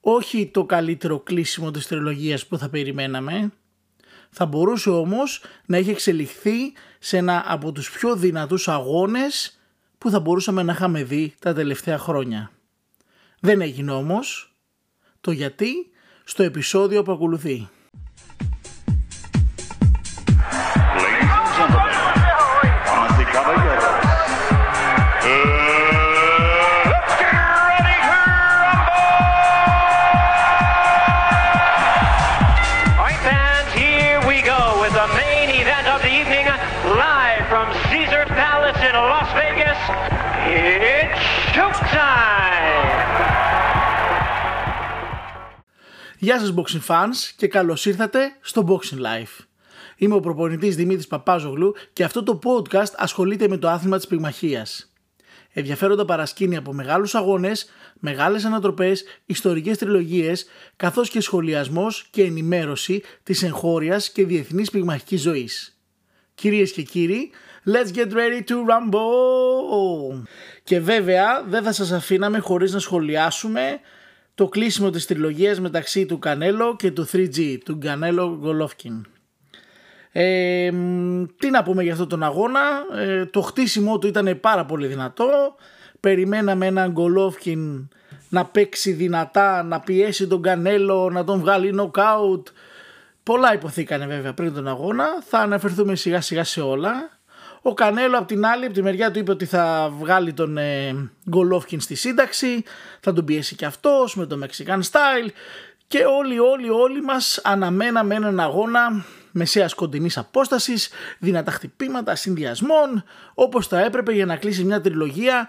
όχι το καλύτερο κλείσιμο της τριλογίας που θα περιμέναμε. Θα μπορούσε όμως να έχει εξελιχθεί σε ένα από τους πιο δυνατούς αγώνες που θα μπορούσαμε να είχαμε δει τα τελευταία χρόνια. Δεν έγινε όμως. Το γιατί στο επεισόδιο που ακολουθεί. Γεια σας boxing fans και καλώς ήρθατε στο Boxing Life. Είμαι ο προπονητής Δημήτρης Παπάζογλου και αυτό το podcast ασχολείται με το άθλημα της πυγμαχίας. Ενδιαφέροντα παρασκήνια από μεγάλους αγώνες, μεγάλες ανατροπές, ιστορικές τριλογίες, καθώς και σχολιασμός και ενημέρωση της εγχώριας και διεθνής πυγμαχικής ζωής. Κυρίες και κύριοι, let's get ready to rumble! Και βέβαια δεν θα σας αφήναμε χωρίς να σχολιάσουμε το κλείσιμο της τριλογίας μεταξύ του Κανέλο και του 3G, του Κανέλο Γκολόφκιν. Ε, τι να πούμε για αυτόν τον αγώνα, ε, το χτίσιμό του ήταν πάρα πολύ δυνατό, περιμέναμε έναν Γκολόφκιν να παίξει δυνατά, να πιέσει τον Κανέλο, να τον βγάλει νοκάουτ. Πολλά υποθήκανε βέβαια πριν τον αγώνα, θα αναφερθούμε σιγά σιγά σε όλα. Ο Κανέλο από την άλλη, από τη μεριά του είπε ότι θα βγάλει τον ε, Γκολόφκιν στη σύνταξη, θα τον πιέσει και αυτός με το Mexican Style. Και όλοι όλοι όλοι μας αναμέναμε έναν αγώνα μεσαίας κοντινής απόστασης, δυνατά χτυπήματα, συνδυασμών, όπως θα έπρεπε για να κλείσει μια τριλογία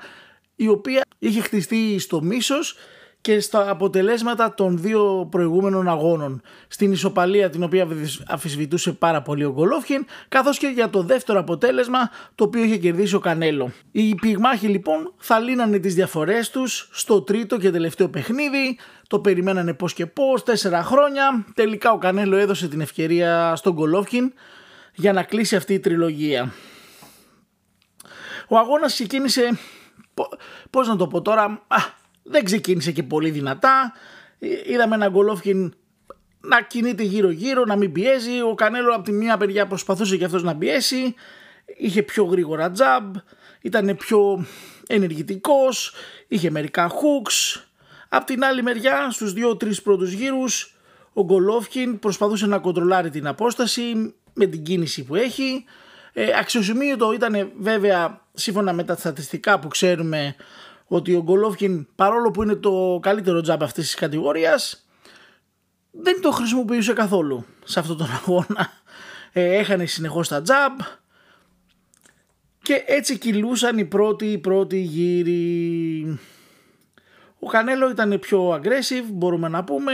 η οποία είχε χτιστεί στο μίσος και στα αποτελέσματα των δύο προηγούμενων αγώνων. Στην ισοπαλία την οποία αφισβητούσε πάρα πολύ ο Γκολόφχιν, καθώς και για το δεύτερο αποτέλεσμα το οποίο είχε κερδίσει ο Κανέλο. Οι πυγμάχοι λοιπόν θα λύνανε τις διαφορές τους στο τρίτο και τελευταίο παιχνίδι, το περιμένανε πώς και πώς, τέσσερα χρόνια, τελικά ο Κανέλο έδωσε την ευκαιρία στον Γκολόφχιν για να κλείσει αυτή η τριλογία. Ο αγώνας ξεκίνησε, πώς να το πω τώρα, δεν ξεκίνησε και πολύ δυνατά. Ε, είδαμε έναν Γκολόφκιν να κινείται γύρω γύρω, να μην πιέζει. Ο Κανέλο από τη μία παιδιά προσπαθούσε και αυτός να πιέσει. Είχε πιο γρήγορα τζαμπ, ήταν πιο ενεργητικός, είχε μερικά hooks. Απ' την άλλη μεριά στους δύο-τρεις πρώτους γύρους ο Γκολόφκιν προσπαθούσε να κοντρολάρει την απόσταση με την κίνηση που έχει. Ε, αξιοσημείωτο ήταν βέβαια σύμφωνα με τα στατιστικά που ξέρουμε ότι ο Γκολόφκιν παρόλο που είναι το καλύτερο τζάμπ αυτής της κατηγορίας δεν το χρησιμοποιούσε καθόλου σε αυτόν τον αγώνα. Ε, έχανε συνεχώς τα τζάμπ και έτσι κυλούσαν οι πρώτοι, οι πρώτοι γύροι. Ο Κανέλο ήταν πιο aggressive μπορούμε να πούμε.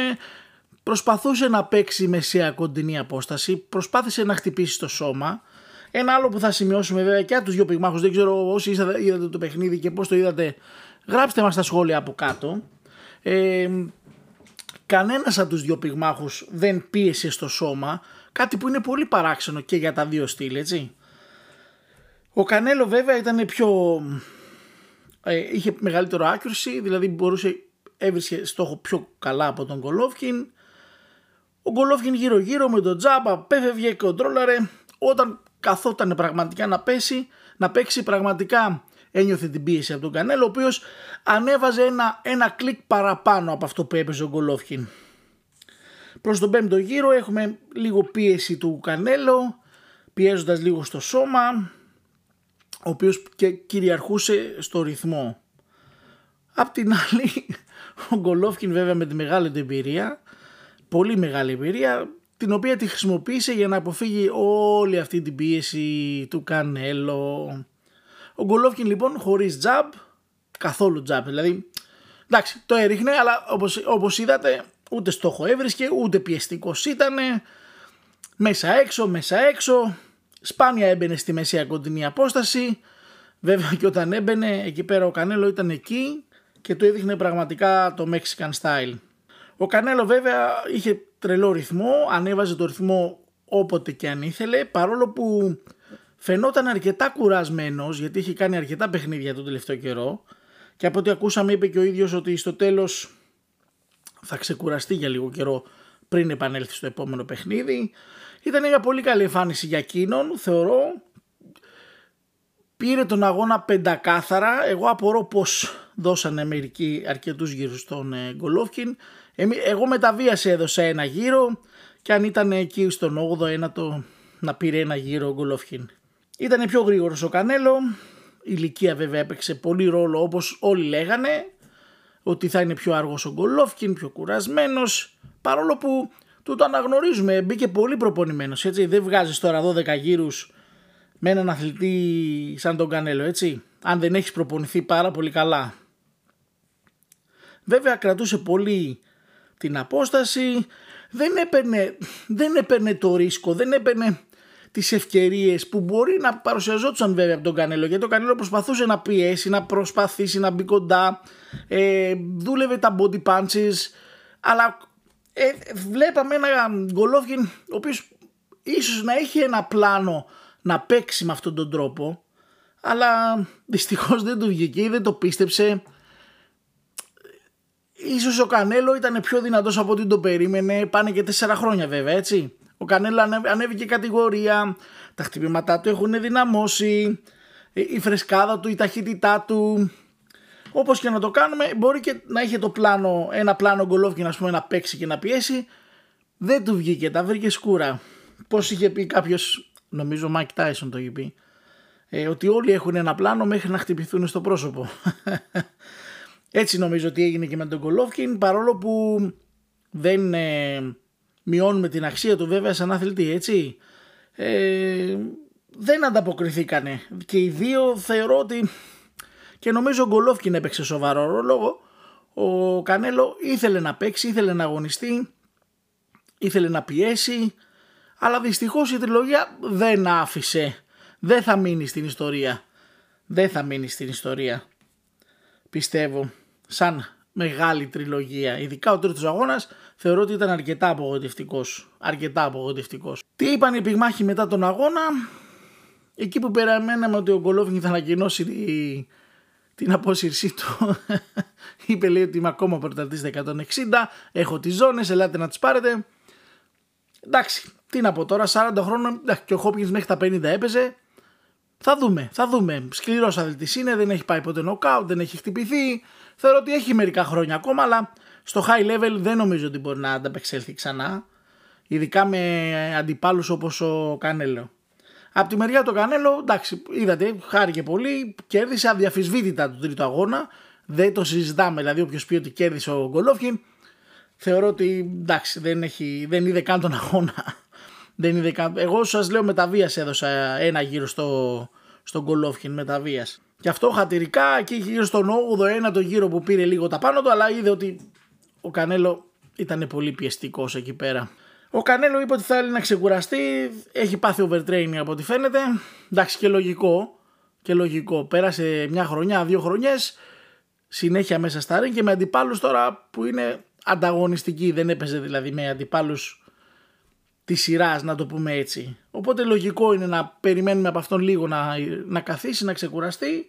Προσπαθούσε να παίξει μεσαία κοντινή απόσταση. Προσπάθησε να χτυπήσει το σώμα. Ένα άλλο που θα σημειώσουμε βέβαια και από τους δύο πυγμάχους. Δεν ξέρω όσοι είδατε το παιχνίδι και πώς το είδατε Γράψτε μας στα σχόλια από κάτω. Ε, κανένας από τους δύο πυγμάχους δεν πίεσε στο σώμα, κάτι που είναι πολύ παράξενο και για τα δύο στυλ, έτσι. Ο Κανέλο βέβαια ήταν πιο... Ε, είχε μεγαλύτερο accuracy, δηλαδή μπορούσε, έβρισκε στόχο πιο καλά από τον Γκολόφκιν. Ο Γκολόφκιν γύρω γύρω με τον τζάμπα πέφευγε, κοντρόλαρε. Όταν καθόταν πραγματικά να πέσει, να παίξει πραγματικά ένιωθε την πίεση από τον Κανέλο, ο οποίος ανέβαζε ένα, ένα κλικ παραπάνω από αυτό που έπαιζε ο Γκολόφκιν. Προς τον πέμπτο γύρο έχουμε λίγο πίεση του Κανέλο, πιέζοντας λίγο στο σώμα, ο οποίος και κυριαρχούσε στο ρυθμό. Απ' την άλλη, ο Γκολόφκιν βέβαια με τη μεγάλη του εμπειρία, πολύ μεγάλη εμπειρία, την οποία τη χρησιμοποίησε για να αποφύγει όλη αυτή την πίεση του Κανέλο. Ο Γκολόφκιν λοιπόν χωρίς τζαμπ, καθόλου τζαμπ δηλαδή. Εντάξει, το έριχνε, αλλά όπως, όπως είδατε ούτε στόχο έβρισκε, ούτε πιεστικός ήταν. Μέσα έξω, μέσα έξω. Σπάνια έμπαινε στη μεσαία κοντινή απόσταση. Βέβαια και όταν έμπαινε εκεί πέρα ο Κανέλο ήταν εκεί και του έδειχνε πραγματικά το Mexican style. Ο Κανέλο βέβαια είχε τρελό ρυθμό, ανέβαζε το ρυθμό όποτε και αν ήθελε, παρόλο που φαινόταν αρκετά κουρασμένος γιατί είχε κάνει αρκετά παιχνίδια τον τελευταίο καιρό και από ό,τι ακούσαμε είπε και ο ίδιος ότι στο τέλος θα ξεκουραστεί για λίγο καιρό πριν επανέλθει στο επόμενο παιχνίδι. Ήταν μια πολύ καλή εμφάνιση για εκείνον, θεωρώ. Πήρε τον αγώνα πεντακάθαρα. Εγώ απορώ πως δώσανε μερικοί αρκετούς γύρους στον ε, Γκολόφκιν. Εγώ με τα βίαση έδωσα ένα γύρο και αν ήταν εκεί στον 8ο, 9ο να πήρε ένα γύρο ο Γκολόφκιν. Ήταν πιο γρήγορος ο Κανέλο, η ηλικία βέβαια έπαιξε πολύ ρόλο όπως όλοι λέγανε ότι θα είναι πιο αργός ο Γκολόφκιν, πιο κουρασμένος. Παρόλο που του το αναγνωρίζουμε, μπήκε πολύ προπονημένος έτσι, δεν βγάζεις τώρα 12 γύρους με έναν αθλητή σαν τον Κανέλο έτσι, αν δεν έχεις προπονηθεί πάρα πολύ καλά. Βέβαια κρατούσε πολύ την απόσταση, δεν έπαιρνε, δεν έπαιρνε το ρίσκο, δεν έπαιρνε τις ευκαιρίες που μπορεί να παρουσιαζόντουσαν βέβαια από τον Κανέλο. Γιατί ο Κανέλο προσπαθούσε να πιέσει, να προσπαθήσει να μπει κοντά, ε, δούλευε τα body punches, αλλά ε, βλέπαμε ένα Γκολόφκιν ο οποίος ίσως να έχει ένα πλάνο να παίξει με αυτόν τον τρόπο, αλλά δυστυχώς δεν του βγήκε ή δεν το πίστεψε. Ίσως ο Κανέλο ήταν πιο δυνατός από ό,τι το περίμενε, πάνε και τέσσερα χρόνια βέβαια έτσι. Ο Κανέλο ανέβηκε κατηγορία, τα χτυπήματά του έχουν δυναμώσει, ε, η φρεσκάδα του, η ταχύτητά του. Όπως και να το κάνουμε, μπορεί και να είχε το πλάνο, ένα πλάνο ο Γκολόβκιν, να πούμε, να παίξει και να πιέσει. Δεν του βγήκε, τα βρήκε σκούρα. Πώς είχε πει κάποιος, νομίζω ο Μάικ Τάισον το είχε πει, ε, ότι όλοι έχουν ένα πλάνο μέχρι να χτυπηθούν στο πρόσωπο. Έτσι νομίζω ότι έγινε και με τον Γκολόφκιν παρόλο που δεν ε, μειώνουμε την αξία του βέβαια σαν αθλητή έτσι. Ε, δεν ανταποκριθήκανε. Και οι δύο θεωρώ ότι και νομίζω ο Γκολόφκιν έπαιξε σοβαρό ρόλο. Ο Κανέλο ήθελε να παίξει, ήθελε να αγωνιστεί ήθελε να πιέσει. Αλλά δυστυχώς η τριλογία δεν άφησε. Δεν θα μείνει στην ιστορία. Δεν θα μείνει στην ιστορία πιστεύω. Σαν μεγάλη τριλογία. Ειδικά ο τρίτος αγώνας θεωρώ ότι ήταν αρκετά απογοητευτικός. Αρκετά απογοητευτικός. Τι είπαν οι πυγμάχοι μετά τον αγώνα, εκεί που περιμέναμε ότι ο Γκολόφιν θα ανακοινώσει την απόσυρσή του, είπε λέει ότι είμαι ακόμα πρωταρτή 160, έχω τις ζώνες, ελάτε να τις πάρετε. Εντάξει, τι να πω τώρα, 40 χρόνων και ο Χόπκινς μέχρι τα 50 έπαιζε. Θα δούμε, θα δούμε. Σκληρός αθλητής είναι, δεν έχει πάει ποτέ νοκάουτ, δεν έχει χτυπηθεί. Θεωρώ ότι έχει μερικά χρόνια ακόμα, αλλά στο high level δεν νομίζω ότι μπορεί να ανταπεξέλθει ξανά. Ειδικά με αντιπάλους όπως ο Κανέλο. Από τη μεριά του Κανέλο, εντάξει, είδατε, χάρηκε πολύ, κέρδισε αδιαφυσβήτητα τον τρίτο αγώνα. Δεν το συζητάμε, δηλαδή όποιος πει ότι κέρδισε ο Γκολόφκιν, θεωρώ ότι εντάξει, δεν, έχει, δεν είδε καν τον αγώνα. Δεν είδε καν... Εγώ σας λέω με τα βίας έδωσα ένα γύρο στο, στον Γκολόφκιν με τα βίας. Και αυτό χατηρικά και γύρω στον 8ο, 9ο γύρο που πήρε λίγο τα πάνω του, αλλά είδε ότι ο Κανέλο ήταν πολύ πιεστικός εκεί πέρα. Ο Κανέλο είπε ότι θέλει να ξεκουραστεί, έχει πάθει overtraining από ό,τι φαίνεται. Εντάξει και λογικό, και λογικό. Πέρασε μια χρονιά, δύο χρονιές, συνέχεια μέσα στα ring και με αντιπάλους τώρα που είναι ανταγωνιστικοί. Δεν έπαιζε δηλαδή με αντιπάλους της σειράς, να το πούμε έτσι. Οπότε λογικό είναι να περιμένουμε από αυτόν λίγο να, να καθίσει, να ξεκουραστεί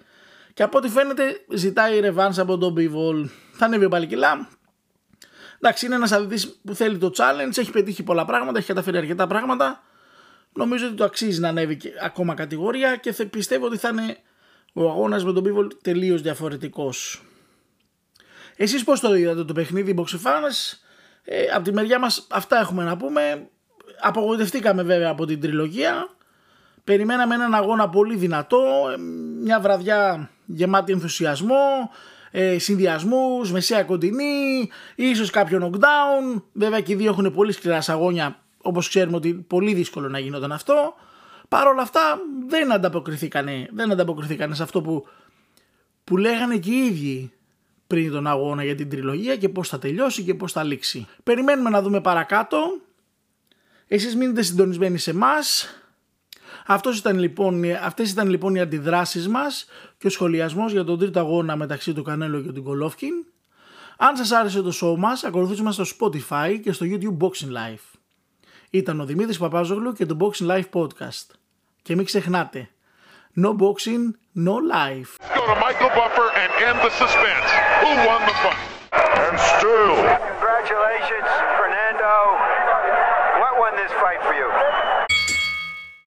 και από ό,τι φαίνεται ζητάει ρεβάνς από τον Bivol. Θα ανέβει ο Παλικιλά. Εντάξει, είναι ένας αθλητής που θέλει το challenge, έχει πετύχει πολλά πράγματα, έχει καταφέρει αρκετά πράγματα. Νομίζω ότι το αξίζει να ανέβει και ακόμα κατηγορία και θα πιστεύω ότι θα είναι ο αγώνας με τον Bivol τελείως διαφορετικός. Εσείς πώς το είδατε το παιχνίδι Boxy ε, από τη μεριά μας αυτά έχουμε να πούμε απογοητευτήκαμε βέβαια από την τριλογία. Περιμέναμε έναν αγώνα πολύ δυνατό, μια βραδιά γεμάτη ενθουσιασμό, ε, συνδυασμούς, μεσαία κοντινή, ίσως κάποιο knockdown. Βέβαια και οι δύο έχουν πολύ σκληρά σαγόνια, όπως ξέρουμε ότι πολύ δύσκολο να γινόταν αυτό. Παρ' όλα αυτά δεν ανταποκριθήκανε, δεν ανταποκριθήκανε σε αυτό που, που λέγανε και οι ίδιοι πριν τον αγώνα για την τριλογία και πώς θα τελειώσει και πώς θα λήξει. Περιμένουμε να δούμε παρακάτω εσείς μείνετε συντονισμένοι σε εμάς. Αυτός ήταν, λοιπόν, αυτές ήταν λοιπόν οι αντιδράσεις μας και ο σχολιασμός για τον τρίτο αγώνα μεταξύ του Κανέλο και του Γκολόφκιν. Αν σας άρεσε το show μας, ακολουθήστε μας στο Spotify και στο YouTube Boxing Life. Ήταν ο Δημήτρης Παπάζογλου και το Boxing Life Podcast. Και μην ξεχνάτε, no boxing, no life. Go to Michael Buffer and end the suspense. Who won the fight? And still